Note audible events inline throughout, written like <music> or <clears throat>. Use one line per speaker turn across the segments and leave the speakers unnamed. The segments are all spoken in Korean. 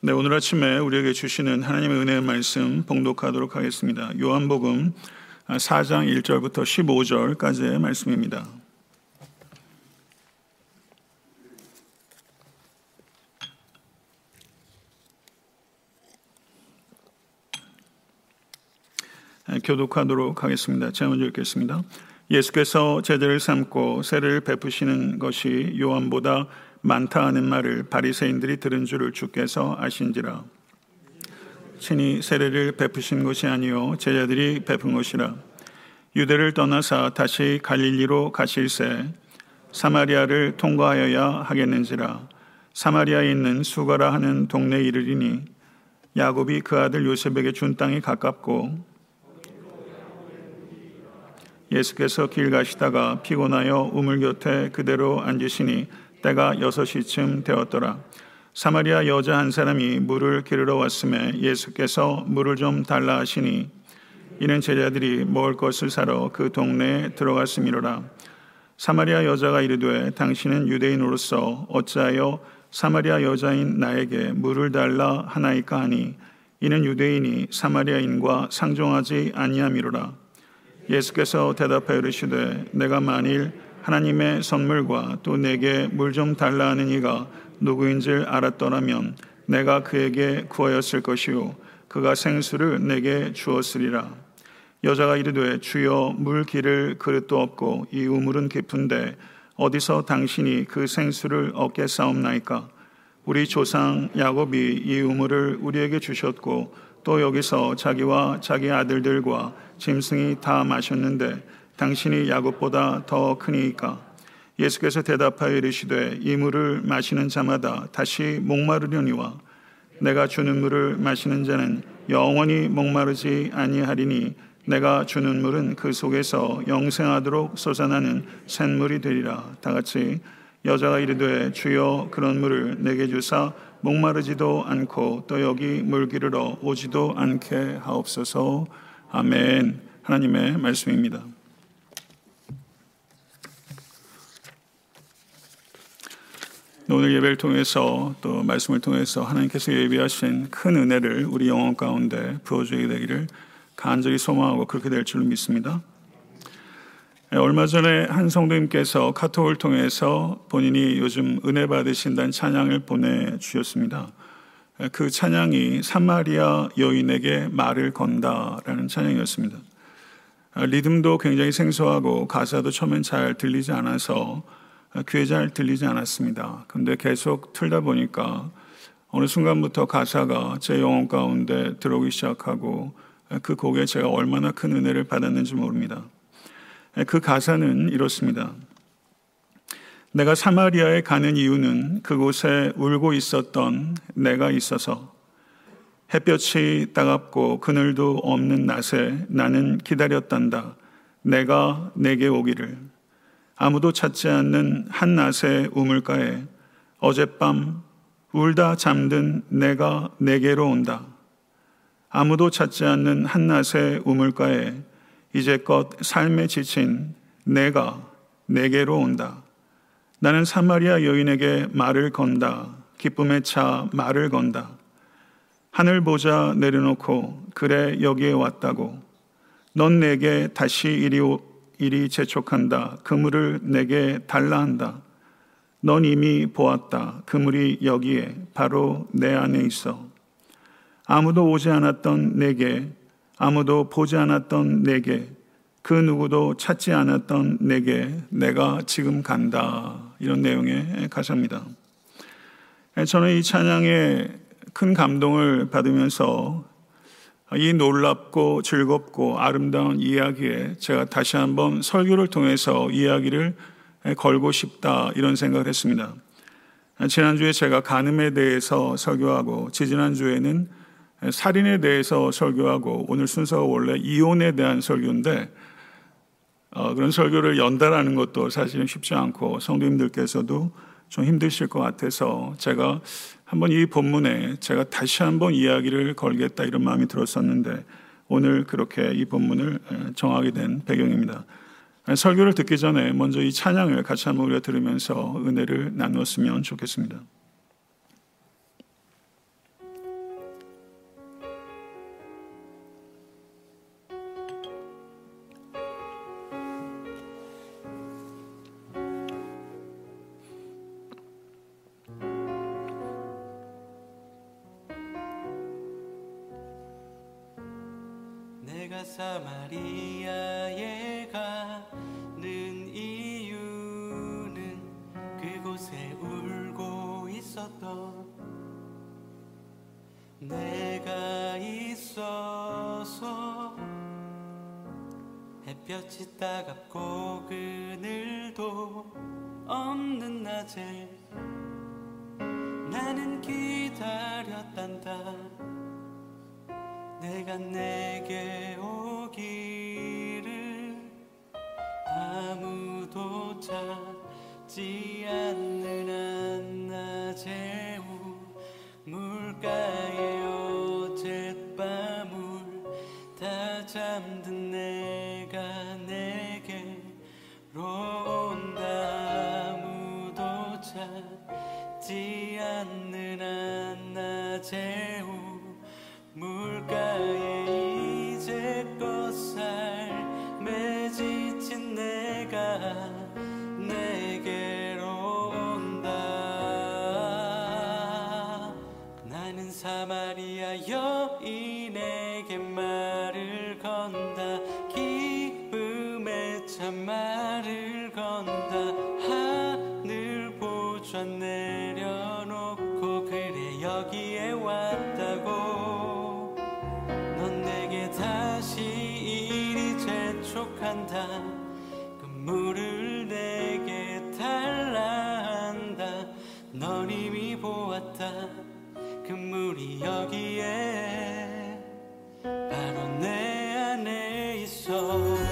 네, 오늘 아침에 우리에게 주시는 하나님의 은혜의 말씀 봉독하도록 하겠습니다. 요한복음 4장 1절부터 15절까지의 말씀입니다. 네, 교독하도록 하겠습니다. 제가 먼저 읽겠습니다. 예수께서 제자를 삼고 세례를 베푸시는 것이 요한보다 많다 하는 말을 바리새인들이 들은 줄을 주께서 아신지라. 친히 세례를 베푸신 것이 아니요 제자들이 베푼 것이라. 유대를 떠나사 다시 갈릴리로 가실새 사마리아를 통과하여야 하겠는지라. 사마리아에 있는 수가라 하는 동네에 이르리니 야곱이 그 아들 요셉에게 준 땅이 가깝고 예수께서 길 가시다가 피곤하여 우물 곁에 그대로 앉으시니 때가 여섯 시쯤 되었더라. 사마리아 여자 한 사람이 물을 기르러 왔음에 예수께서 물을 좀 달라 하시니 이는 제자들이 먹을 것을 사러 그 동네에 들어갔음이로라. 사마리아 여자가 이르되 당신은 유대인으로서 어찌하여 사마리아 여자인 나에게 물을 달라 하나이까 하니 이는 유대인이 사마리아인과 상종하지 아니함이로라. 예수께서 대답하여 이르시되 내가 만일 하나님의 선물과 또 내게 물 좀 달라 하는 이가 누구인 줄 알았더라면 내가 그에게 구하였을 것이요. 그가 생수를 내게 주었으리라. 여자가 이르되 주여 물 기를 그릇도 없고 이 우물은 깊은데 어디서 당신이 그 생수를 얻게 싸움나이까? 우리 조상 야곱이 이 우물을 우리에게 주셨고 또 여기서 자기와 자기 아들들과 짐승이 다 마셨는데 당신이 야곱보다 더 크니까? 예수께서 대답하여 이르시되 이 물을 마시는 자마다 다시 목마르려니와 내가 주는 물을 마시는 자는 영원히 목마르지 아니하리니 내가 주는 물은 그 속에서 영생하도록 솟아나는 샘물이 되리라. 다 같이 여자가 이르되 주여 그런 물을 내게 주사 목마르지도 않고 또 여기 물 기르러 오지도 않게 하옵소서. 아멘. 하나님의 말씀입니다. 오늘 예배를 통해서 또 말씀을 통해서 하나님께서 예비하신 큰 은혜를 우리 영혼 가운데 부어주게 되기를 간절히 소망하고 그렇게 될 줄로 믿습니다. 예, 얼마 전에 한 성도님께서 카톡을 통해서 본인이 요즘 은혜 받으신다는 찬양을 보내주셨습니다. 예, 그 찬양이 사마리아 여인에게 말을 건다라는 찬양이었습니다. 아, 리듬도 굉장히 생소하고 가사도 처음엔 잘 들리지 않아서 귀에 잘 들리지 않았습니다. 근데 계속 틀다 보니까 어느 순간부터 가사가 제 영혼 가운데 들어오기 시작하고 그 곡에 제가 얼마나 큰 은혜를 받았는지 모릅니다. 그 가사는 이렇습니다. 내가 사마리아에 가는 이유는 그곳에 울고 있었던 내가 있어서 햇볕이 따갑고 그늘도 없는 낮에 나는 기다렸단다. 내가 내게 오기를. 아무도 찾지 않는 한낮의 우물가에 어젯밤 울다 잠든 내가 내게로 온다. 아무도 찾지 않는 한낮의 우물가에 이제껏 삶에 지친 내가 내게로 온다. 나는 사마리아 여인에게 말을 건다. 기쁨에 차 말을 건다. 하늘 보자 내려놓고 그래 여기에 왔다고. 넌 내게 다시 이리 일 이 재촉한다. 그물을 내게 달라 한다. 넌 이미 보았다. 그물이 여기에 바로 내 안에 있어. 아무도 오지 않았던 내게, 아무도 보지 않았던 내게, 그 누구도 찾지 않았던 내게 내가 지금 간다. 이런 내용의 가사입니다. 저는 이 찬양에 큰 감동을 받으면서 이 놀랍고 즐겁고 아름다운 이야기에 제가 다시 한번 설교를 통해서 이야기를 걸고 싶다 이런 생각을 했습니다. 지난주에 제가 간음에 대해서 설교하고 지지난주에는 살인에 대해서 설교하고 오늘 순서가 원래 이혼에 대한 설교인데 어, 그런 설교를 연달하는 것도 사실은 쉽지 않고 성도님들께서도 좀 힘드실 것 같아서 제가 한번 이 본문에 제가 다시 한번 이야기를 걸겠다 이런 마음이 들었었는데 오늘 그렇게 이 본문을 정하게 된 배경입니다. 설교를 듣기 전에 먼저 이 찬양을 같이 한번 우리가 들으면서 은혜를 나누었으면 좋겠습니다.
햇볕이 따갑고 그늘도 없는 낮에 나는 기다렸단다. 내가 내 우선 내려놓고 그래 여기에 왔다고. 넌 내게 다시 이리 재촉한다. 그 물을 내게 달라 한다. 넌 이미 보았다. 그 물이 여기에 바로 내 안에 있어.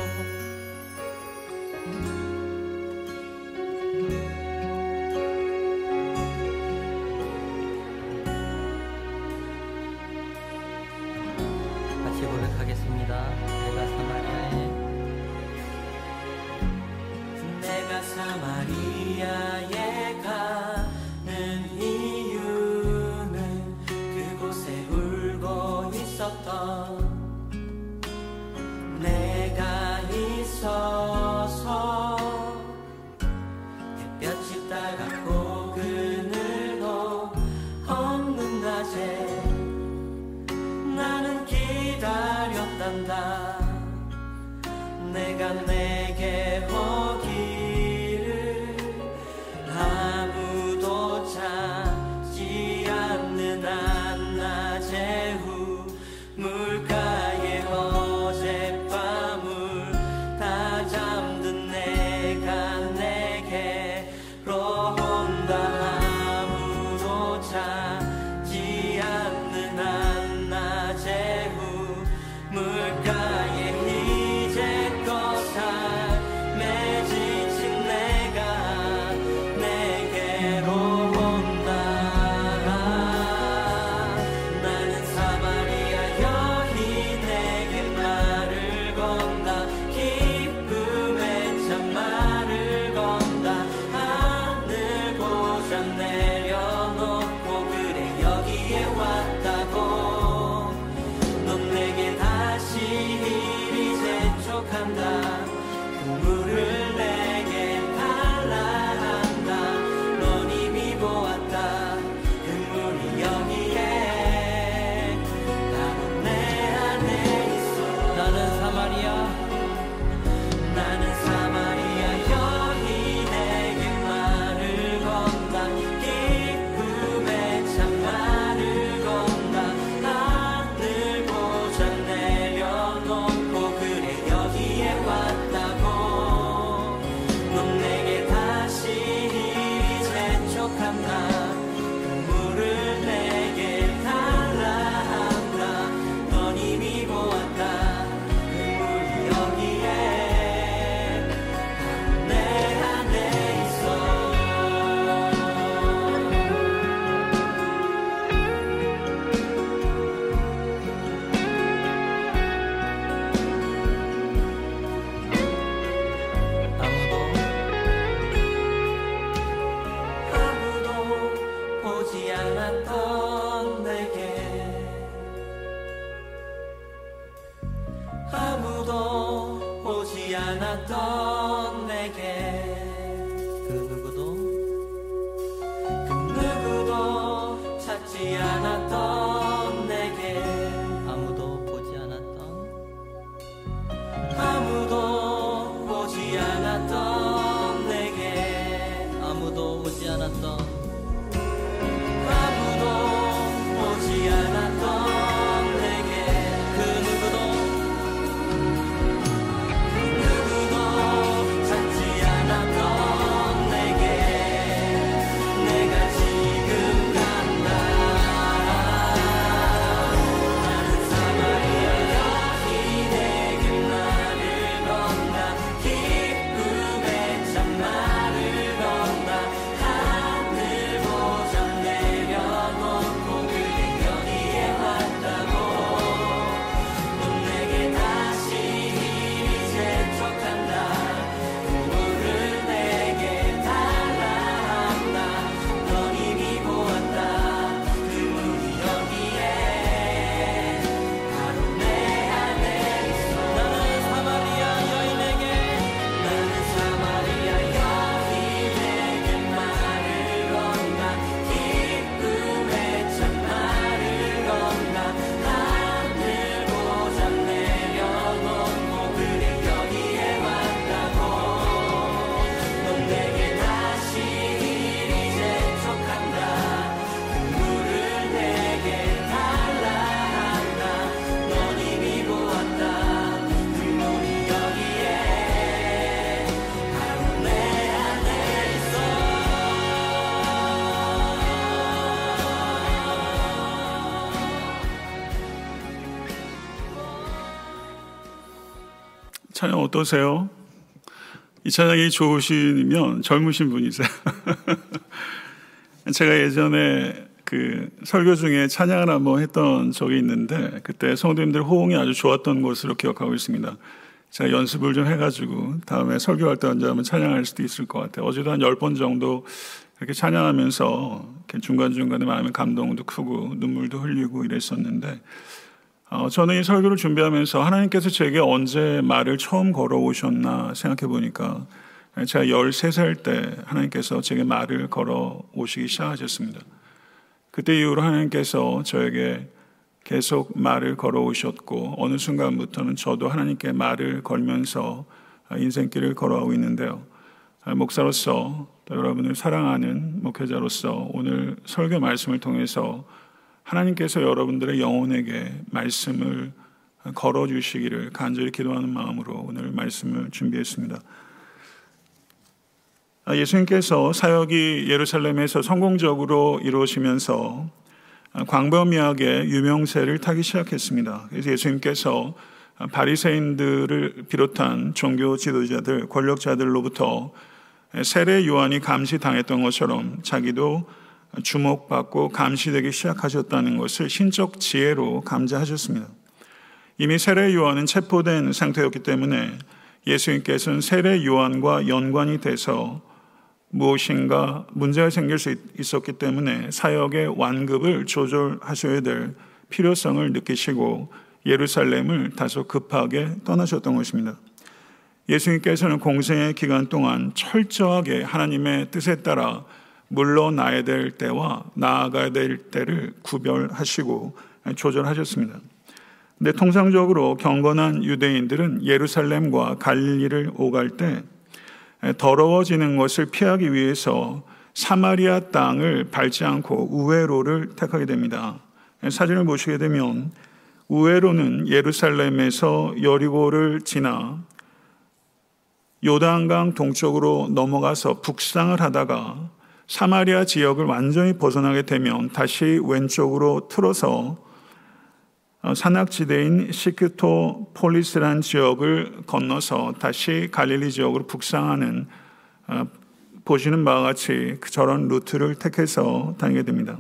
찬양 어떠세요? 이 찬양이 좋으시면 젊으신 분이세요. <laughs> 제가 예전에 그 설교 중에 찬양을 한번 했던 적이 있는데 그때 성도님들 호응이 아주 좋았던 것으로 기억하고 있습니다. 제가 연습을 좀 해가지고 다음에 설교할 때 언제 한번 찬양할 수도 있을 것 같아요. 어제도 한열번 정도 이렇게 찬양하면서 이렇게 중간중간에 마음의 감동도 크고 눈물도 흘리고 이랬었는데 어, 저는 이 설교를 준비하면서 하나님께서 제게 언제 말을 처음 걸어오셨나 생각해 보니까 제가 13살 때 하나님께서 제게 말을 걸어오시기 시작하셨습니다. 그때 이후로 하나님께서 저에게 계속 말을 걸어오셨고 어느 순간부터는 저도 하나님께 말을 걸면서 인생길을 걸어가고 있는데요. 목사로서 여러분을 사랑하는 목회자로서 오늘 설교 말씀을 통해서 하나님께서 여러분들의 영혼에게 말씀을 걸어 주시기를 간절히 기도하는 마음으로 오늘 말씀을 준비했습니다. 예수님께서 사역이 예루살렘에서 성공적으로 이루어지면서 광범위하게 유명세를 타기 시작했습니다. 그래서 예수님께서 바리새인들을 비롯한 종교 지도자들, 권력자들로부터 세례 요한이 감시당했던 것처럼 자기도 주목받고 감시되기 시작하셨다는 것을 신적 지혜로 감지하셨습니다. 이미 세례 요한은 체포된 상태였기 때문에 예수님께서는 세례 요한과 연관이 돼서 무엇인가 문제가 생길 수 있었기 때문에 사역의 완급을 조절하셔야 될 필요성을 느끼시고 예루살렘을 다소 급하게 떠나셨던 것입니다. 예수님께서는 공생의 기간 동안 철저하게 하나님의 뜻에 따라 물러나야 될 때와 나아가야 될 때를 구별하시고 조절하셨습니다. 근데 통상적으로 경건한 유대인들은 예루살렘과 갈릴리를 오갈 때 더러워지는 것을 피하기 위해서 사마리아 땅을 밟지 않고 우회로를 택하게 됩니다. 사진을 보시게 되면 우회로는 예루살렘에서 여리고를 지나 요단강 동쪽으로 넘어가서 북상을 하다가 사마리아 지역을 완전히 벗어나게 되면 다시 왼쪽으로 틀어서 어, 산악지대인 스키토폴리스란 지역을 건너서 다시 갈릴리 지역으로 북상하는 어, 보시는 바와 같이 저런 루트를 택해서 다니게 됩니다.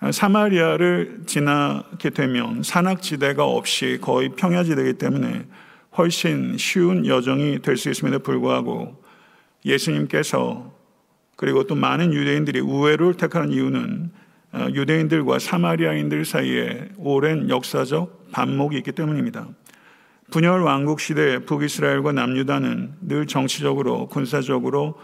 어, 사마리아를 지나게 되면 산악지대가 없이 거의 평야지대이기 때문에 훨씬 쉬운 여정이 될 수 있음에도 불구하고 예수님께서 그리고 또 많은 유대인들이 우회를 택하는 이유는 어, 유대인들과 사마리아인들 사이에 오랜 역사적 반목이 있기 때문입니다. 분열 왕국 시대에 북이스라엘과 남유다는 늘 정치적으로 군사적으로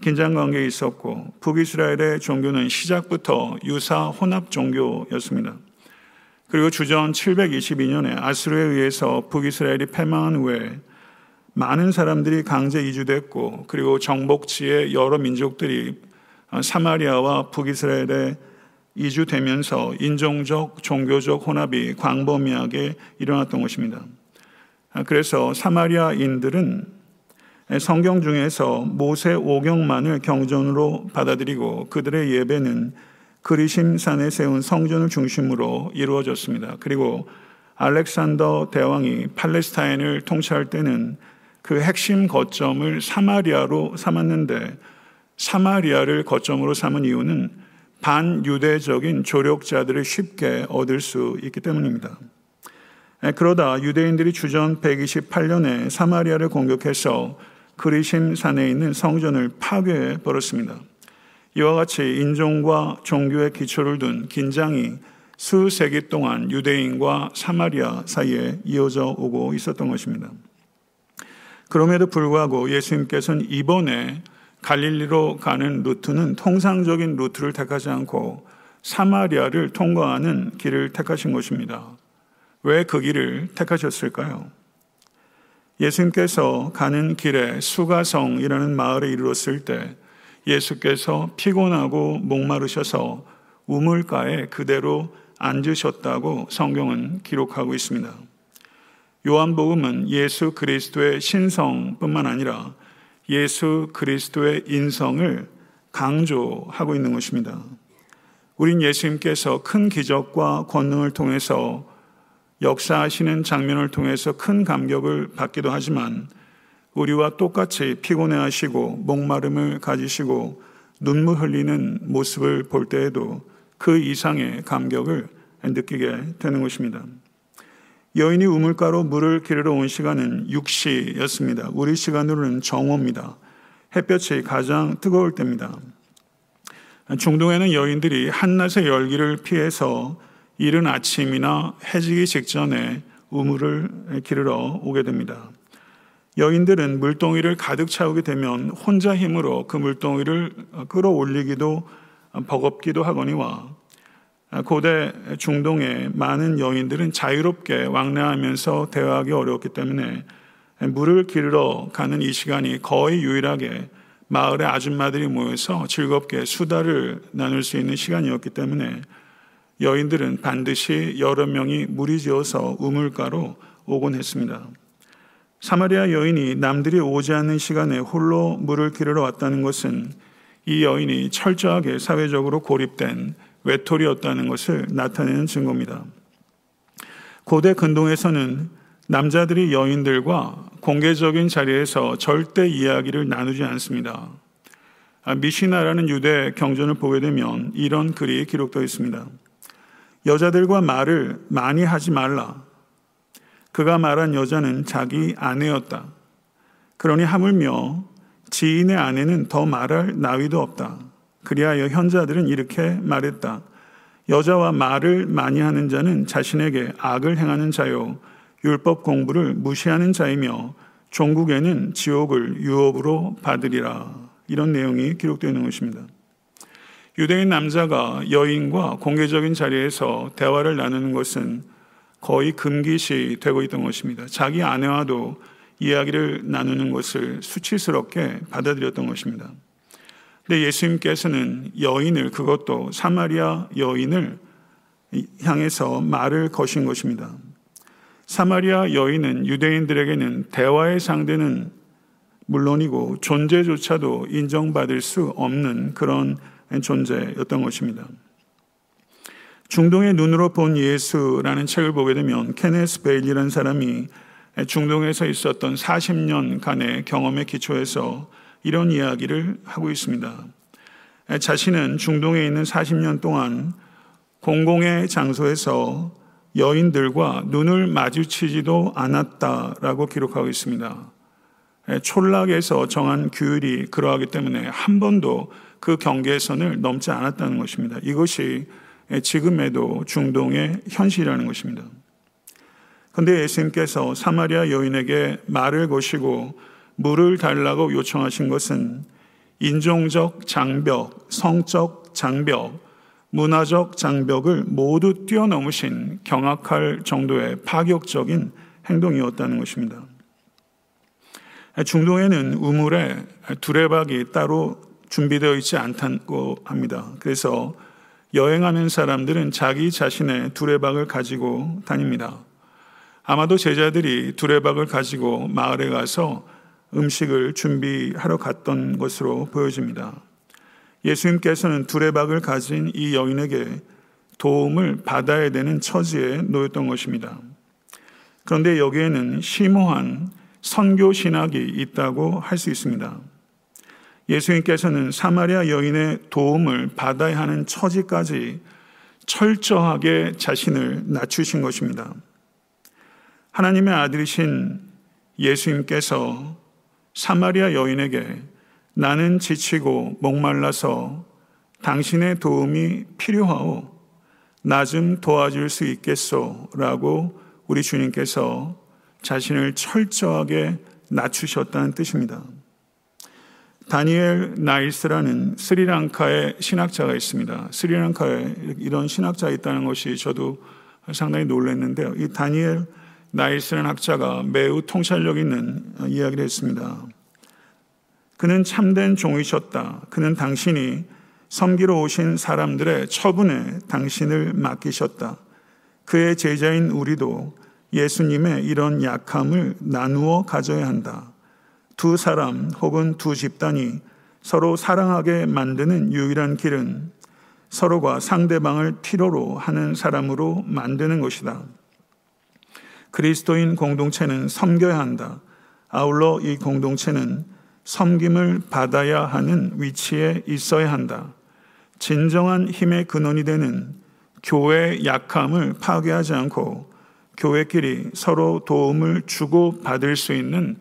긴장 관계에 있었고 북이스라엘의 종교는 시작부터 유사 혼합 종교였습니다. 그리고 주전 722년에 아스루에 의해서 북이스라엘이 패망한 후에 많은 사람들이 강제 이주됐고 그리고 정복지의 여러 민족들이 사마리아와 북이스라엘에 이주되면서 인종적, 종교적 혼합이 광범위하게 일어났던 것입니다. 그래서 사마리아인들은 성경 중에서 모세 오경만을 경전으로 받아들이고 그들의 예배는 그리심산에 세운 성전을 중심으로 이루어졌습니다. 그리고 알렉산더 대왕이 팔레스타인을 통치할 때는 그 핵심 거점을 사마리아로 삼았는데 사마리아를 거점으로 삼은 이유는 반유대적인 조력자들을 쉽게 얻을 수 있기 때문입니다. 그러다 유대인들이 주전 128년에 사마리아를 공격해서 그리심 산에 있는 성전을 파괴해 버렸습니다. 이와 같이 인종과 종교의 기초를 둔 긴장이 수세기 동안 유대인과 사마리아 사이에 이어져 오고 있었던 것입니다. 그럼에도 불구하고 예수님께서는 이번에 갈릴리로 가는 루트는 통상적인 루트를 택하지 않고 사마리아를 통과하는 길을 택하신 것입니다. 왜 그 길을 택하셨을까요? 예수님께서 가는 길에 수가성이라는 마을에 이르렀을 때 예수께서 피곤하고 목마르셔서 우물가에 그대로 앉으셨다고 성경은 기록하고 있습니다. 요한복음은 예수 그리스도의 신성뿐만 아니라 예수 그리스도의 인성을 강조하고 있는 것입니다. 우린 예수님께서 큰 기적과 권능을 통해서 역사하시는 장면을 통해서 큰 감격을 받기도 하지만 우리와 똑같이 피곤해 하시고 목마름을 가지시고 눈물 흘리는 모습을 볼 때에도 그 이상의 감격을 느끼게 되는 것입니다. 여인이 우물가로 물을 기르러 온 시간은 6시였습니다. 우리 시간으로는 정오입니다. 햇볕이 가장 뜨거울 때입니다. 중동에는 여인들이 한낮의 열기를 피해서 이른 아침이나 해지기 직전에 우물을 기르러 오게 됩니다. 여인들은 물동이를 가득 채우게 되면 혼자 힘으로 그 물동이를 끌어올리기도 버겁기도 하거니와 고대 중동의 많은 여인들은 자유롭게 왕래하면서 대화하기 어려웠기 때문에 물을 기르러 가는 이 시간이 거의 유일하게 마을의 아줌마들이 모여서 즐겁게 수다를 나눌 수 있는 시간이었기 때문에 여인들은 반드시 여러 명이 무리지어서 우물가로 오곤 했습니다. 사마리아 여인이 남들이 오지 않는 시간에 홀로 물을 기르러 왔다는 것은 이 여인이 철저하게 사회적으로 고립된 외톨이였다는 것을 나타내는 증거입니다. 고대 근동에서는 남자들이 여인들과 공개적인 자리에서 절대 이야기를 나누지 않습니다. 아, 미시나라는 유대 경전을 보게 되면 이런 글이 기록되어 있습니다. 여자들과 말을 많이 하지 말라. 그가 말한 여자는 자기 아내였다. 그러니 하물며 지인의 아내는 더 말할 나위도 없다. 그리하여 현자들은 이렇게 말했다. 여자와 말을 많이 하는 자는 자신에게 악을 행하는 자요. 율법 공부를 무시하는 자이며 종국에는 지옥을 유업으로 받으리라. 이런 내용이 기록되어 있는 것입니다. 유대인 남자가 여인과 공개적인 자리에서 대화를 나누는 것은 거의 금기시 되고 있던 것입니다. 자기 아내와도 이야기를 나누는 것을 수치스럽게 받아들였던 것입니다. 근데 예수님께서는 여인을 그것도 사마리아 여인을 향해서 말을 거신 것입니다. 사마리아 여인은 유대인들에게는 대화의 상대는 물론이고 존재조차도 인정받을 수 없는 그런 존재였던 것입니다. 중동의 눈으로 본 예수라는 책을 보게 되면 케네스 베일이라는 사람이 중동에서 있었던 40년간의 경험에 기초해서 이런 이야기를 하고 있습니다. 자신은 중동에 있는 40년 동안 공공의 장소에서 여인들과 눈을 마주치지도 않았다라고 기록하고 있습니다. 촌락에서 정한 규율이 그러하기 때문에 한 번도 그 경계선을 넘지 않았다는 것입니다. 이것이 지금에도 중동의 현실이라는 것입니다. 그런데 예수님께서 사마리아 여인에게 말을 거시고 물을 달라고 요청하신 것은 인종적 장벽, 성적 장벽, 문화적 장벽을 모두 뛰어넘으신 경악할 정도의 파격적인 행동이었다는 것입니다. 중동에는 우물에 두레박이 따로 준비되어 있지 않다고 합니다. 그래서 여행하는 사람들은 자기 자신의 두레박을 가지고 다닙니다. 아마도 제자들이 두레박을 가지고 마을에 가서 음식을 준비하러 갔던 것으로 보여집니다. 예수님께서는 두레박을 가진 이 여인에게 도움을 받아야 되는 처지에 놓였던 것입니다. 그런데 여기에는 심오한 선교 신학이 있다고 할 수 있습니다. 예수님께서는 사마리아 여인의 도움을 받아야 하는 처지까지 철저하게 자신을 낮추신 것입니다. 하나님의 아들이신 예수님께서 사마리아 여인에게 나는 지치고 목말라서 당신의 도움이 필요하오. 나 좀 도와줄 수 있겠소? 라고 우리 주님께서 자신을 철저하게 낮추셨다는 뜻입니다. 다니엘 나일스라는 스리랑카의 신학자가 있습니다. 스리랑카에 이런 신학자가 있다는 것이 저도 상당히 놀랐는데요. 이 다니엘 나일스라는 학자가 매우 통찰력 있는 이야기를 했습니다. 그는 참된 종이셨다. 그는 당신이 섬기러 오신 사람들의 처분에 당신을 맡기셨다. 그의 제자인 우리도 예수님의 이런 약함을 나누어 가져야 한다. 두 사람 혹은 두 집단이 서로 사랑하게 만드는 유일한 길은 서로가 상대방을 필요로 하는 사람으로 만드는 것이다. 그리스도인 공동체는 섬겨야 한다. 아울러 이 공동체는 섬김을 받아야 하는 위치에 있어야 한다. 진정한 힘의 근원이 되는 교회의 약함을 파괴하지 않고 교회끼리 서로 도움을 주고 받을 수 있는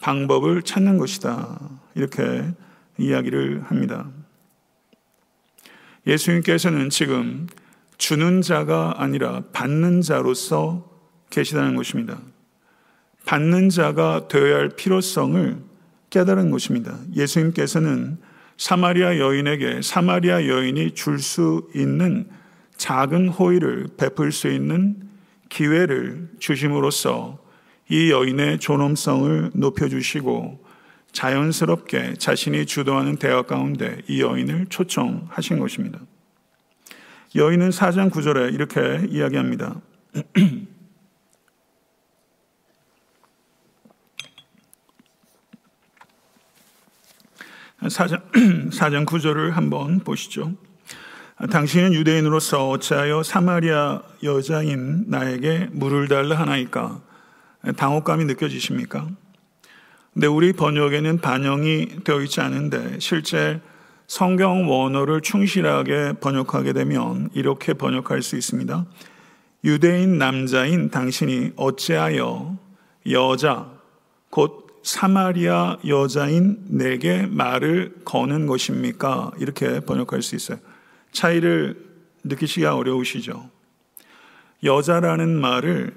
방법을 찾는 것이다. 이렇게 이야기를 합니다. 예수님께서는 지금 주는 자가 아니라 받는 자로서 계시다는 것입니다. 받는 자가 되어야 할 필요성을 깨달은 것입니다. 예수님께서는 사마리아 여인에게 사마리아 여인이 줄 수 있는 작은 호의를 베풀 수 있는 기회를 주심으로써 이 여인의 존엄성을 높여주시고 자연스럽게 자신이 주도하는 대화 가운데 이 여인을 초청하신 것입니다. 여인은 4장 9절에 이렇게 이야기합니다. <clears throat> 4장, 4장 9절을 한번 보시죠. 당신은 유대인으로서 어찌하여 사마리아 여자인 나에게 물을 달라 하나이까? 당혹감이 느껴지십니까? 근데 우리 번역에는 반영이 되어 있지 않은데 실제 성경 원어를 충실하게 번역하게 되면 이렇게 번역할 수 있습니다. 유대인 남자인 당신이 어찌하여 여자, 곧 사마리아 여자인 내게 말을 거는 것입니까? 이렇게 번역할 수 있어요. 차이를 느끼시기가 어려우시죠? 여자라는 말을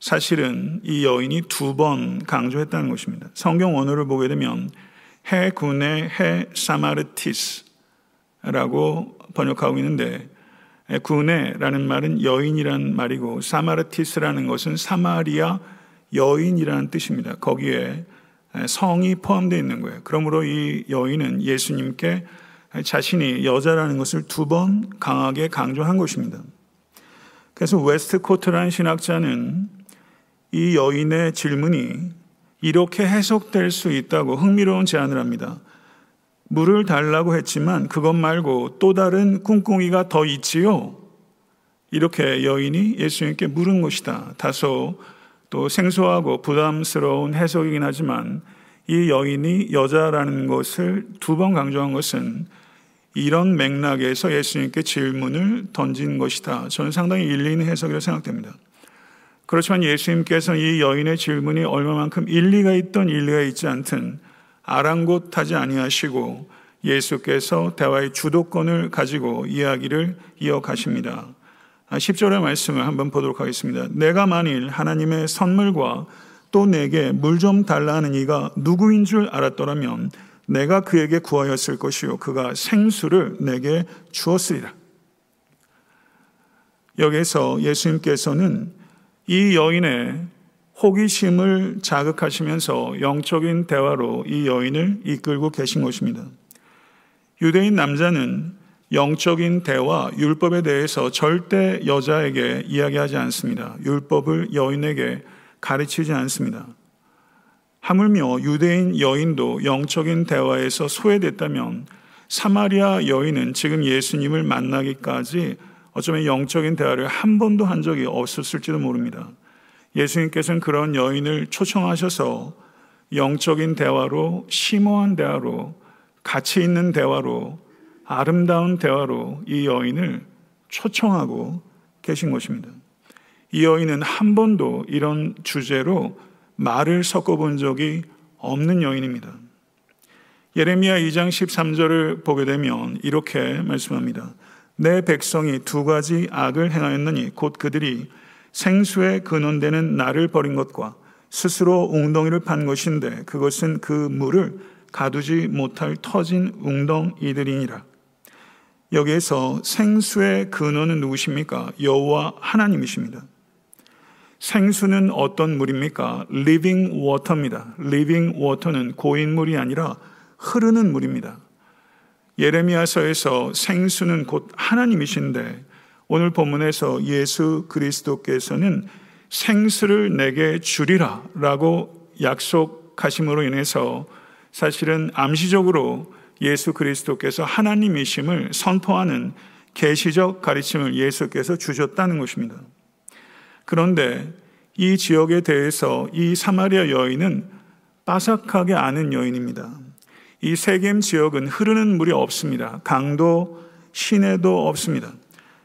사실은 이 여인이 두 번 강조했다는 것입니다. 성경 원어를 보게 되면 해군의 해 사마르티스라고 번역하고 있는데 군의라는 말은 여인이라는 말이고 사마르티스라는 것은 사마리아 여인이라는 뜻입니다. 거기에 성이 포함되어 있는 거예요. 그러므로 이 여인은 예수님께 자신이 여자라는 것을 두 번 강하게 강조한 것입니다. 그래서 웨스트코트라는 신학자는 이 여인의 질문이 이렇게 해석될 수 있다고 흥미로운 제안을 합니다. 물을 달라고 했지만 그것 말고 또 다른 꿍꿍이가 더 있지요? 이렇게 여인이 예수님께 물은 것이다. 다소 또 생소하고 부담스러운 해석이긴 하지만 이 여인이 여자라는 것을 두 번 강조한 것은 이런 맥락에서 예수님께 질문을 던진 것이다. 저는 상당히 일리 있는 해석이라고 생각됩니다. 그렇지만 예수님께서는 이 여인의 질문이 얼마만큼 일리가 있던 일리가 있지 않든 아랑곳하지 아니하시고 예수께서 대화의 주도권을 가지고 이야기를 이어가십니다. 10절의 아, 말씀을 한번 보도록 하겠습니다. 내가 만일 하나님의 선물과 또 내게 물 좀 달라 하는 이가 누구인 줄 알았더라면 내가 그에게 구하였을 것이요 그가 생수를 내게 주었으리라. 여기서 예수님께서는 이 여인의 호기심을 자극하시면서 영적인 대화로 이 여인을 이끌고 계신 것입니다. 유대인 남자는 영적인 대화, 율법에 대해서 절대 여자에게 이야기하지 않습니다. 율법을 여인에게 가르치지 않습니다. 하물며 유대인 여인도 영적인 대화에서 소외됐다면 사마리아 여인은 지금 예수님을 만나기까지 어쩌면 영적인 대화를 한 번도 한 적이 없었을지도 모릅니다. 예수님께서는 그런 여인을 초청하셔서 영적인 대화로 심오한 대화로 가치 있는 대화로 아름다운 대화로 이 여인을 초청하고 계신 것입니다. 이 여인은 한 번도 이런 주제로 말을 섞어본 적이 없는 여인입니다. 예레미야 2장 13절을 보게 되면 이렇게 말씀합니다. 내 백성이 두 가지 악을 행하였느니 곧 그들이 생수에 근원되는 나를 버린 것과 스스로 웅덩이를 판 것인데 그것은 그 물을 가두지 못할 터진 웅덩이들이니라. 여기에서 생수의 근원은 누구십니까? 여호와 하나님이십니다. 생수는 어떤 물입니까? living water입니다. living water는 고인물이 아니라 흐르는 물입니다. 예레미야서에서 생수는 곧 하나님이신데 오늘 본문에서 예수 그리스도께서는 생수를 내게 주리라 라고 약속하심으로 인해서 사실은 암시적으로 예수 그리스도께서 하나님이심을 선포하는 계시적 가르침을 예수께서 주셨다는 것입니다. 그런데 이 지역에 대해서 이 사마리아 여인은 빠삭하게 아는 여인입니다. 이 세겜 지역은 흐르는 물이 없습니다. 강도, 시내도 없습니다.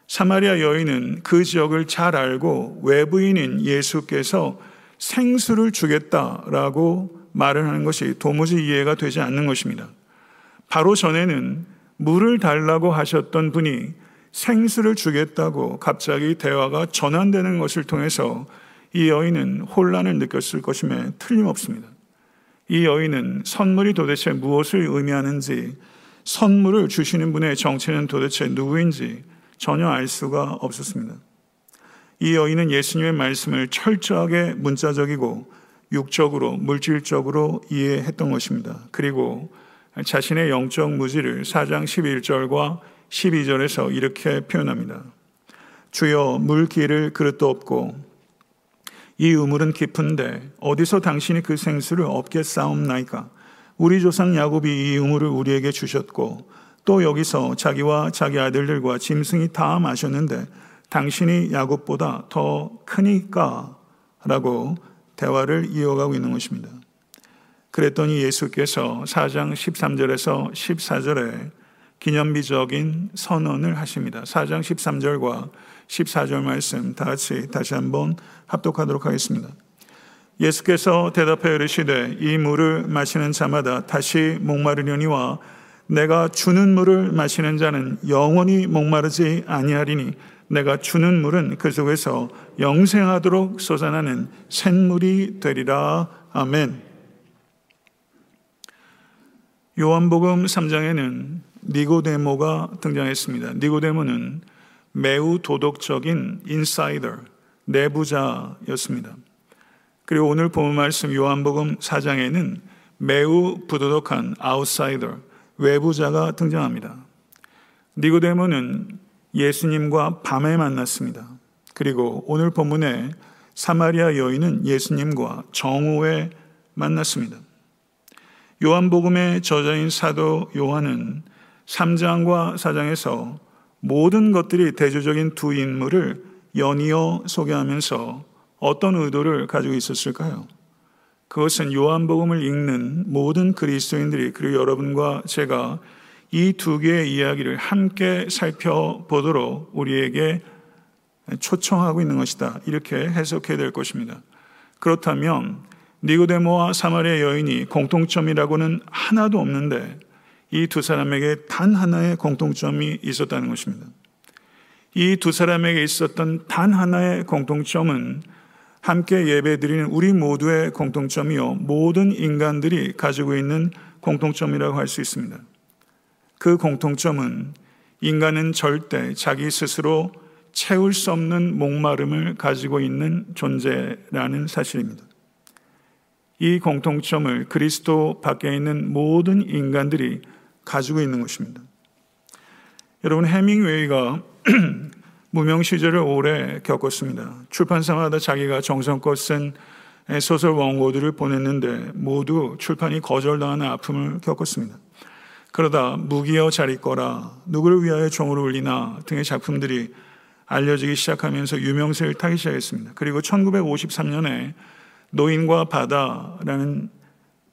사마리아 여인은 그 지역을 잘 알고 외부인인 예수께서 생수를 주겠다라고 말을 하는 것이 도무지 이해가 되지 않는 것입니다. 바로 전에는 물을 달라고 하셨던 분이 생수를 주겠다고 갑자기 대화가 전환되는 것을 통해서 이 여인은 혼란을 느꼈을 것임에 틀림없습니다. 이 여인은 선물이 도대체 무엇을 의미하는지, 선물을 주시는 분의 정체는 도대체 누구인지 전혀 알 수가 없었습니다. 이 여인은 예수님의 말씀을 철저하게 문자적이고 육적으로, 물질적으로 이해했던 것입니다. 그리고 자신의 영적 무지를 4장 11절과 12절에서 이렇게 표현합니다. 주여 물기를 그릇도 없고 이 우물은 깊은데 어디서 당신이 그 생수를 얻게 싸움나이까? 우리 조상 야곱이 이 우물을 우리에게 주셨고 또 여기서 자기와 자기 아들들과 짐승이 다 마셨는데 당신이 야곱보다 더 크니까 라고 대화를 이어가고 있는 것입니다. 그랬더니 예수께서 4장 13절에서 14절에 기념비적인 선언을 하십니다. 4장 13절과 14절 말씀 다 같이 다시 한번 합독하도록 하겠습니다. 예수께서 대답하여 이르시되 이 물을 마시는 자마다 다시 목마르려니와 내가 주는 물을 마시는 자는 영원히 목마르지 아니하리니 내가 주는 물은 그 속에서 영생하도록 솟아나는 샘물이 되리라. 아멘. 요한복음 3장에는 니고데모가 등장했습니다. 니고데모는 매우 도덕적인 인사이더, 내부자였습니다. 그리고 오늘 본 말씀 요한복음 4장에는 매우 부도덕한 아웃사이더, 외부자가 등장합니다. 니고데모는 예수님과 밤에 만났습니다. 그리고 오늘 본문에 사마리아 여인은 예수님과 정오에 만났습니다. 요한복음의 저자인 사도 요한은 3장과 4장에서 모든 것들이 대조적인 두 인물을 연이어 소개하면서 어떤 의도를 가지고 있었을까요? 그것은 요한복음을 읽는 모든 그리스도인들이 그리고 여러분과 제가 이 두 개의 이야기를 함께 살펴보도록 우리에게 초청하고 있는 것이다. 이렇게 해석해야 될 것입니다. 그렇다면 니고데모와 사마리아 여인이 공통점이라고는 하나도 없는데 이 두 사람에게 단 하나의 공통점이 있었다는 것입니다. 이 두 사람에게 있었던 단 하나의 공통점은 함께 예배드리는 우리 모두의 공통점이요. 모든 인간들이 가지고 있는 공통점이라고 할 수 있습니다. 그 공통점은 인간은 절대 자기 스스로 채울 수 없는 목마름을 가지고 있는 존재라는 사실입니다. 이 공통점을 그리스도 밖에 있는 모든 인간들이 가지고 있는 것입니다. 여러분, 해밍웨이가 <clears throat> 무명 시절을 오래 겪었습니다. 출판사마다 자기가 정성껏 쓴 소설 원고들을 보냈는데 모두 출판이 거절당하는 아픔을 겪었습니다. 그러다 무기여 잘 있거라, 누구를 위하여 종으로 울리나 등의 작품들이 알려지기 시작하면서 유명세를 타기 시작했습니다. 그리고 1953년에 노인과 바다라는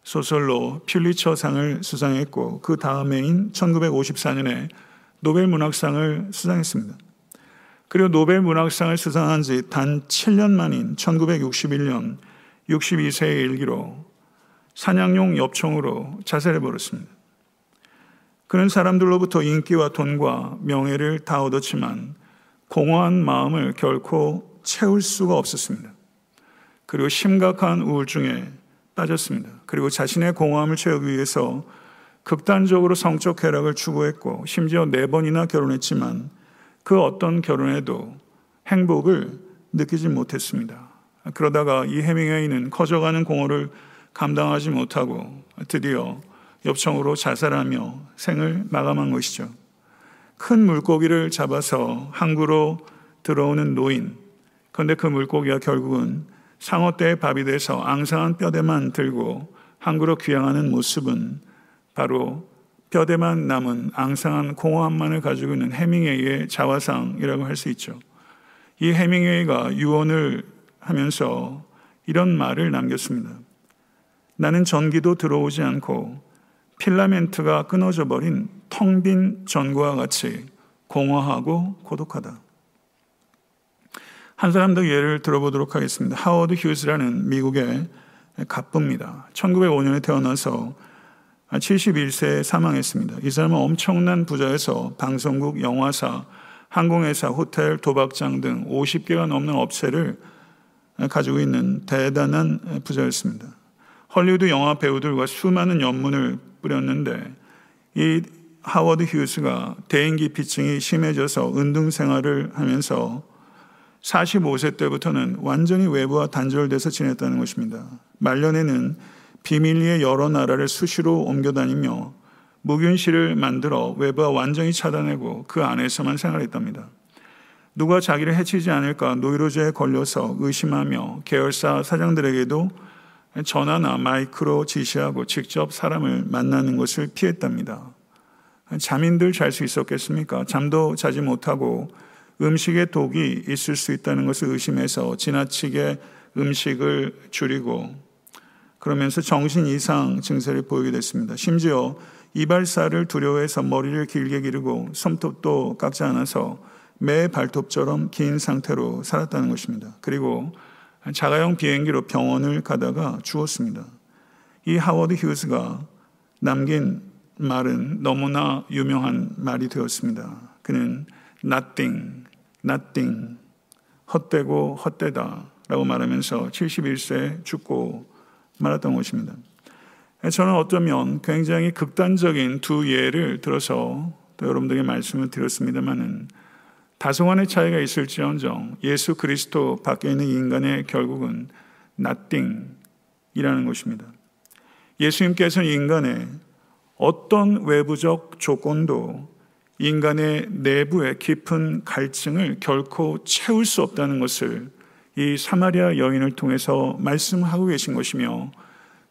소설로 퓰리처상을 수상했고 그 다음해인 1954년에 노벨 문학상을 수상했습니다. 그리고 노벨 문학상을 수상한 지 단 7년 만인 1961년 62세의 일기로 사냥용 엽총으로 자살해 버렸습니다. 그는 사람들로부터 인기와 돈과 명예를 다 얻었지만 공허한 마음을 결코 채울 수가 없었습니다. 그리고 심각한 우울증에 빠졌습니다. 그리고 자신의 공허함을 채우기 위해서 극단적으로 성적 쾌락을 추구했고 심지어 네 번이나 결혼했지만 그 어떤 결혼에도 행복을 느끼지 못했습니다. 그러다가 이 해밍웨이는 커져가는 공허를 감당하지 못하고 드디어 엽청으로 자살하며 생을 마감한 것이죠. 큰 물고기를 잡아서 항구로 들어오는 노인. 그런데 그 물고기가 결국은 상어떼의 밥이 돼서 앙상한 뼈대만 들고 항구로 귀향하는 모습은 바로 뼈대만 남은 앙상한 공허함만을 가지고 있는 해밍웨이의 자화상이라고 할 수 있죠. 이 해밍웨이가 유언을 하면서 이런 말을 남겼습니다. 나는 전기도 들어오지 않고 필라멘트가 끊어져 버린 텅 빈 전구와 같이 공허하고 고독하다. 한 사람 더 예를 들어보도록 하겠습니다. 하워드 휴즈라는 미국의 갑부입니다. 1905년에 태어나서 71세에 사망했습니다. 이 사람은 엄청난 부자에서 방송국, 영화사, 항공회사, 호텔, 도박장 등 50개가 넘는 업체를 가지고 있는 대단한 부자였습니다. 헐리우드 영화 배우들과 수많은 연문을 뿌렸는데 이 하워드 휴스가 대인기 피증이 심해져서 은둔 생활을 하면서 45세 때부터는 완전히 외부와 단절돼서 지냈다는 것입니다. 말년에는 비밀리에 여러 나라를 수시로 옮겨 다니며 무균실을 만들어 외부와 완전히 차단하고 그 안에서만 생활했답니다. 누가 자기를 해치지 않을까 노이로제에 걸려서 의심하며 계열사 사장들에게도 전화나 마이크로 지시하고 직접 사람을 만나는 것을 피했답니다. 잠인들 잘 수 있었겠습니까? 잠도 자지 못하고 음식에 독이 있을 수 있다는 것을 의심해서 지나치게 음식을 줄이고 그러면서 정신 이상 증세를 보이게 됐습니다. 심지어 이발사를 두려워해서 머리를 길게 기르고 손톱도 깎지 않아서 매 발톱처럼 긴 상태로 살았다는 것입니다. 그리고 자가용 비행기로 병원을 가다가 죽었습니다. 이 하워드 휴스가 남긴 말은 너무나 유명한 말이 되었습니다. 그는 nothing, nothing, 헛되고 헛되다 라고 말하면서 71세 죽고 말았던 것입니다. 저는 어쩌면 굉장히 극단적인 두 예를 들어서 또 여러분들에게 말씀을 드렸습니다만은 다소간의 차이가 있을지언정 예수 그리스도 밖에 있는 인간의 결국은 nothing이라는 것입니다. 예수님께서는 인간의 어떤 외부적 조건도 인간의 내부의 깊은 갈증을 결코 채울 수 없다는 것을 이 사마리아 여인을 통해서 말씀하고 계신 것이며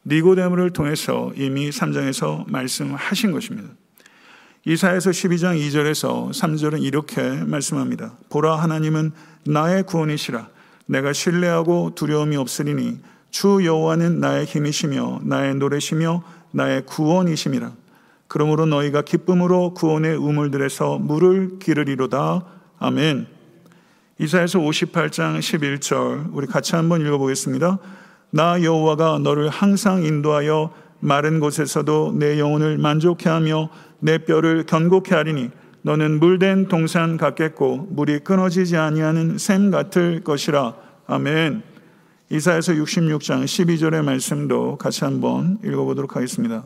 니고데모를 통해서 이미 3장에서 말씀하신 것입니다. 이사에서 12장 2절에서 3절은 이렇게 말씀합니다. 보라 하나님은 나의 구원이시라 내가 신뢰하고 두려움이 없으리니 주 여호와는 나의 힘이시며 나의 노래시며 나의 구원이심이라. 그러므로 너희가 기쁨으로 구원의 우물들에서 물을 기르리로다. 아멘. 이사에서 58장 11절 우리 같이 한번 읽어보겠습니다. 나 여호와가 너를 항상 인도하여 마른 곳에서도 내 영혼을 만족해 하며 내 뼈를 견고케 하리니 너는 물된 동산 같겠고 물이 끊어지지 아니하는 샘 같을 것이라. 아멘. 이사에서 66장 12절의 말씀도 같이 한번 읽어보도록 하겠습니다.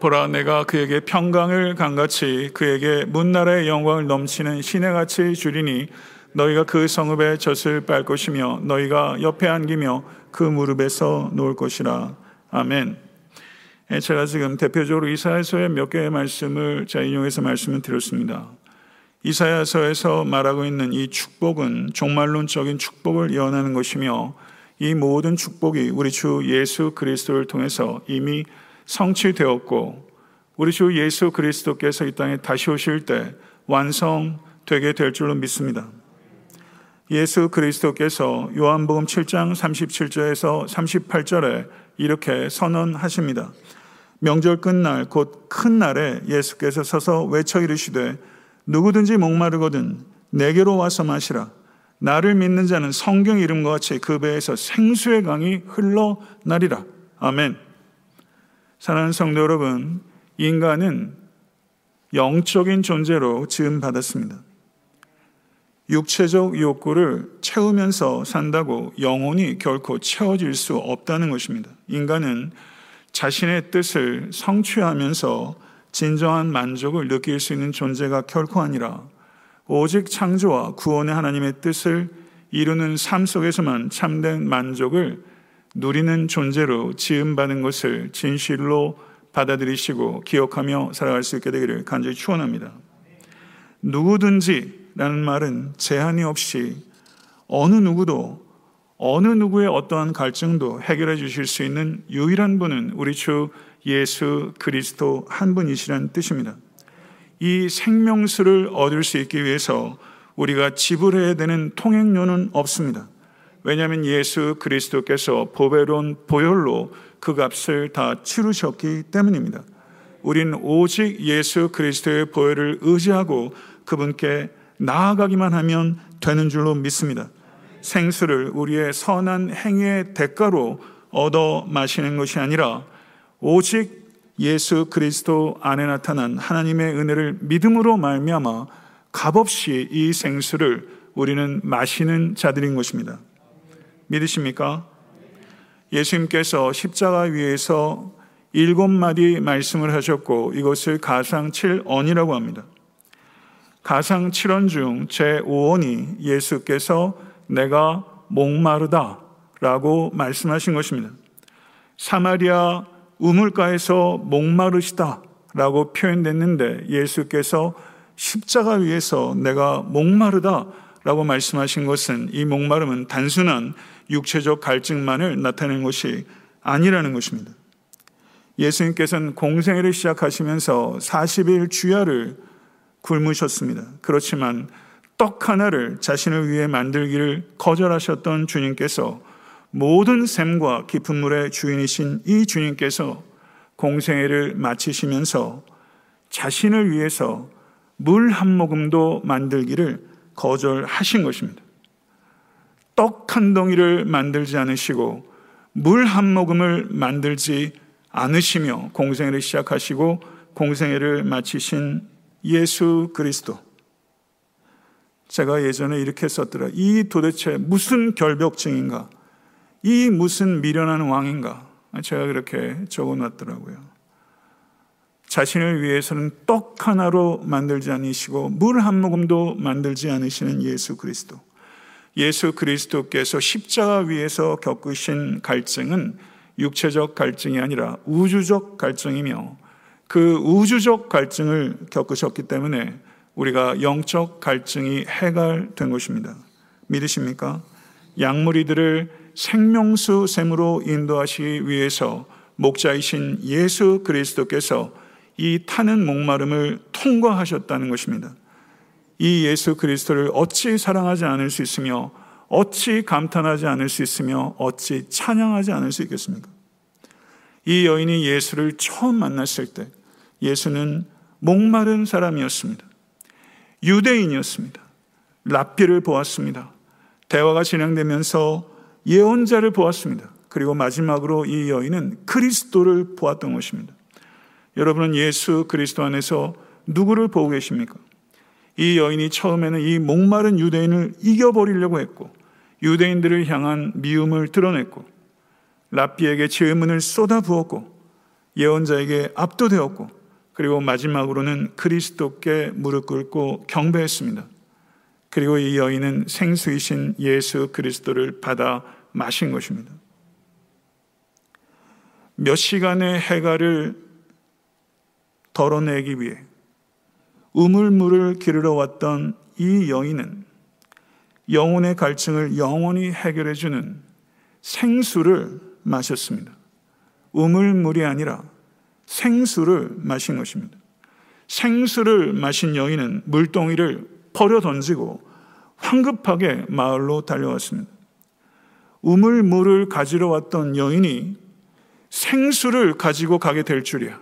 보라 내가 그에게 평강을 강같이 그에게 문나라의 영광을 넘치는 시내같이 주리니 너희가 그 성읍의 젖을 빨 것이며 너희가 옆에 안기며 그 무릎에서 놓을 것이라. 아멘. 예, 제가 지금 대표적으로 이사야서의 몇 개의 말씀을 자 인용해서 말씀을 드렸습니다. 이사야서에서 말하고 있는 이 축복은 종말론적인 축복을 예언하는 것이며 이 모든 축복이 우리 주 예수 그리스도를 통해서 이미 성취되었고 우리 주 예수 그리스도께서 이 땅에 다시 오실 때 완성되게 될 줄로 믿습니다. 예수 그리스도께서 요한복음 7장 37절에서 38절에 이렇게 선언하십니다. 명절 끝날 곧 큰 날에 예수께서 서서 외쳐 이르시되 누구든지 목마르거든 내게로 와서 마시라. 나를 믿는 자는 성경 이름과 같이 그 배에서 생수의 강이 흘러나리라. 아멘. 사랑하는 성도 여러분, 인간은 영적인 존재로 지음 받았습니다. 육체적 욕구를 채우면서 산다고 영혼이 결코 채워질 수 없다는 것입니다. 인간은 자신의 뜻을 성취하면서 진정한 만족을 느낄 수 있는 존재가 결코 아니라 오직 창조와 구원의 하나님의 뜻을 이루는 삶 속에서만 참된 만족을 누리는 존재로 지음받은 것을 진실로 받아들이시고 기억하며 살아갈 수 있게 되기를 간절히 축원합니다. 누구든지라는 말은 제한이 없이 어느 누구도 어느 누구의 어떠한 갈증도 해결해 주실 수 있는 유일한 분은 우리 주 예수 그리스도 한 분이시라는 뜻입니다. 이 생명수를 얻을 수 있기 위해서 우리가 지불해야 되는 통행료는 없습니다. 왜냐하면 예수 그리스도께서 보배로운 보혈로 그 값을 다 치르셨기 때문입니다. 우린 오직 예수 그리스도의 보혈을 의지하고 그분께 나아가기만 하면 되는 줄로 믿습니다. 생수를 우리의 선한 행위의 대가로 얻어 마시는 것이 아니라 오직 예수 그리스도 안에 나타난 하나님의 은혜를 믿음으로 말미암아 값없이 이 생수를 우리는 마시는 자들인 것입니다. 믿으십니까? 예수님께서 십자가 위에서 일곱 마디 말씀을 하셨고 이것을 가상 7언이라고 합니다. 가상 7원 중 제5원이 예수께서 내가 목마르다 라고 말씀하신 것입니다. 사마리아 우물가에서 목마르시다 라고 표현됐는데 예수께서 십자가 위에서 내가 목마르다 라고 말씀하신 것은 이 목마름은 단순한 육체적 갈증만을 나타내는 것이 아니라는 것입니다. 예수님께서는 공생애를 시작하시면서 40일 주야를 굶으셨습니다. 그렇지만 떡 하나를 자신을 위해 만들기를 거절하셨던 주님께서 모든 샘과 깊은 물의 주인이신 이 주님께서 공생애를 마치시면서 자신을 위해서 물 한 모금도 만들기를 거절하신 것입니다. 떡 한 덩이를 만들지 않으시고 물 한 모금을 만들지 않으시며 공생애를 시작하시고 공생애를 마치신 예수 그리스도. 제가 예전에 이렇게 썼더라. 이 도대체 무슨 결벽증인가? 이 무슨 미련한 왕인가? 제가 그렇게 적어 놨더라고요. 자신을 위해서는 떡 하나로 만들지 않으시고 물 한 모금도 만들지 않으시는 예수 그리스도. 예수 그리스도께서 십자가 위에서 겪으신 갈증은 육체적 갈증이 아니라 우주적 갈증이며 그 우주적 갈증을 겪으셨기 때문에 우리가 영적 갈증이 해갈된 것입니다. 믿으십니까? 양무리들을 생명수 샘으로 인도하시기 위해서 목자이신 예수 그리스도께서 이 타는 목마름을 통과하셨다는 것입니다. 이 예수 그리스도를 어찌 사랑하지 않을 수 있으며 어찌 감탄하지 않을 수 있으며 어찌 찬양하지 않을 수 있겠습니까? 이 여인이 예수를 처음 만났을 때 예수는 목마른 사람이었습니다. 유대인이었습니다. 랍비를 보았습니다. 대화가 진행되면서 예언자를 보았습니다. 그리고 마지막으로 이 여인은 그리스도를 보았던 것입니다. 여러분은 예수 그리스도 안에서 누구를 보고 계십니까? 이 여인이 처음에는 이 목마른 유대인을 이겨버리려고 했고 유대인들을 향한 미움을 드러냈고 랍비에게 질문을 쏟아부었고 예언자에게 압도되었고 그리고 마지막으로는 그리스도께 무릎 꿇고 경배했습니다. 그리고 이 여인은 생수이신 예수 그리스도를 받아 마신 것입니다. 몇 시간의 해가를 덜어내기 위해 우물물을 기르러 왔던 이 여인은 영혼의 갈증을 영원히 해결해 주는 생수를 마셨습니다. 우물물이 아니라 생수를 마신 것입니다. 생수를 마신 여인은 물동이를 버려 던지고 황급하게 마을로 달려왔습니다. 우물물을 가지러 왔던 여인이 생수를 가지고 가게 될 줄이야.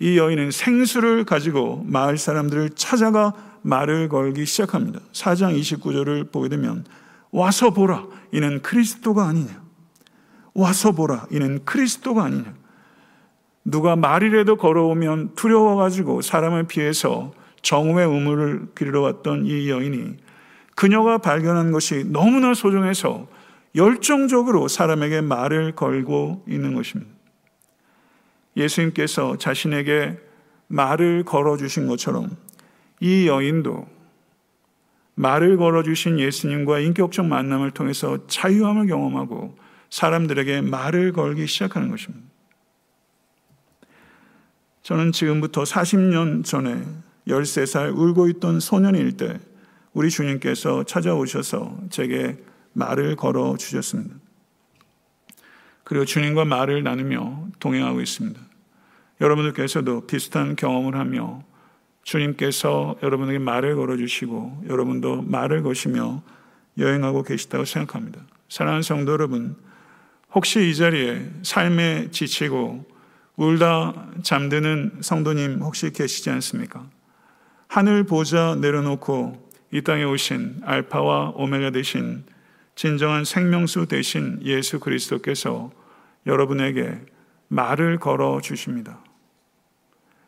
이 여인은 생수를 가지고 마을 사람들을 찾아가 말을 걸기 시작합니다. 4장 29절을 보게 되면 와서 보라 이는 그리스도가 아니냐. 와서 보라 이는 그리스도가 아니냐. 누가 말이라도 걸어오면 두려워 가지고 사람을 피해서 정오의 우물을 기르러 왔던 이 여인이 그녀가 발견한 것이 너무나 소중해서 열정적으로 사람에게 말을 걸고 있는 것입니다. 예수님께서 자신에게 말을 걸어주신 것처럼 이 여인도 말을 걸어주신 예수님과 인격적 만남을 통해서 자유함을 경험하고 사람들에게 말을 걸기 시작하는 것입니다. 저는 지금부터 40년 전에 13살 울고 있던 소년일 때 우리 주님께서 찾아오셔서 제게 말을 걸어 주셨습니다. 그리고 주님과 말을 나누며 동행하고 있습니다. 여러분들께서도 비슷한 경험을 하며 주님께서 여러분에게 말을 걸어주시고 여러분도 말을 거시며 여행하고 계시다고 생각합니다. 사랑하는 성도 여러분, 혹시 이 자리에 삶에 지치고 울다 잠드는 성도님 혹시 계시지 않습니까? 하늘 보좌 내려놓고 이 땅에 오신 알파와 오메가 되신 진정한 생명수 되신 예수 그리스도께서 여러분에게 말을 걸어 주십니다.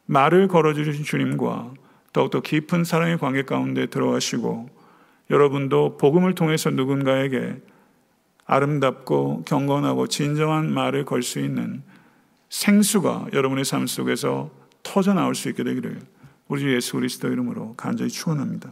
말을 걸어 주신 주님과 더욱더 깊은 사랑의 관계 가운데 들어가시고 여러분도 복음을 통해서 누군가에게 아름답고 경건하고 진정한 말을 걸 수 있는 생수가 여러분의 삶 속에서 터져 나올 수 있게 되기를 우리 주 예수 그리스도 이름으로 간절히 축원합니다.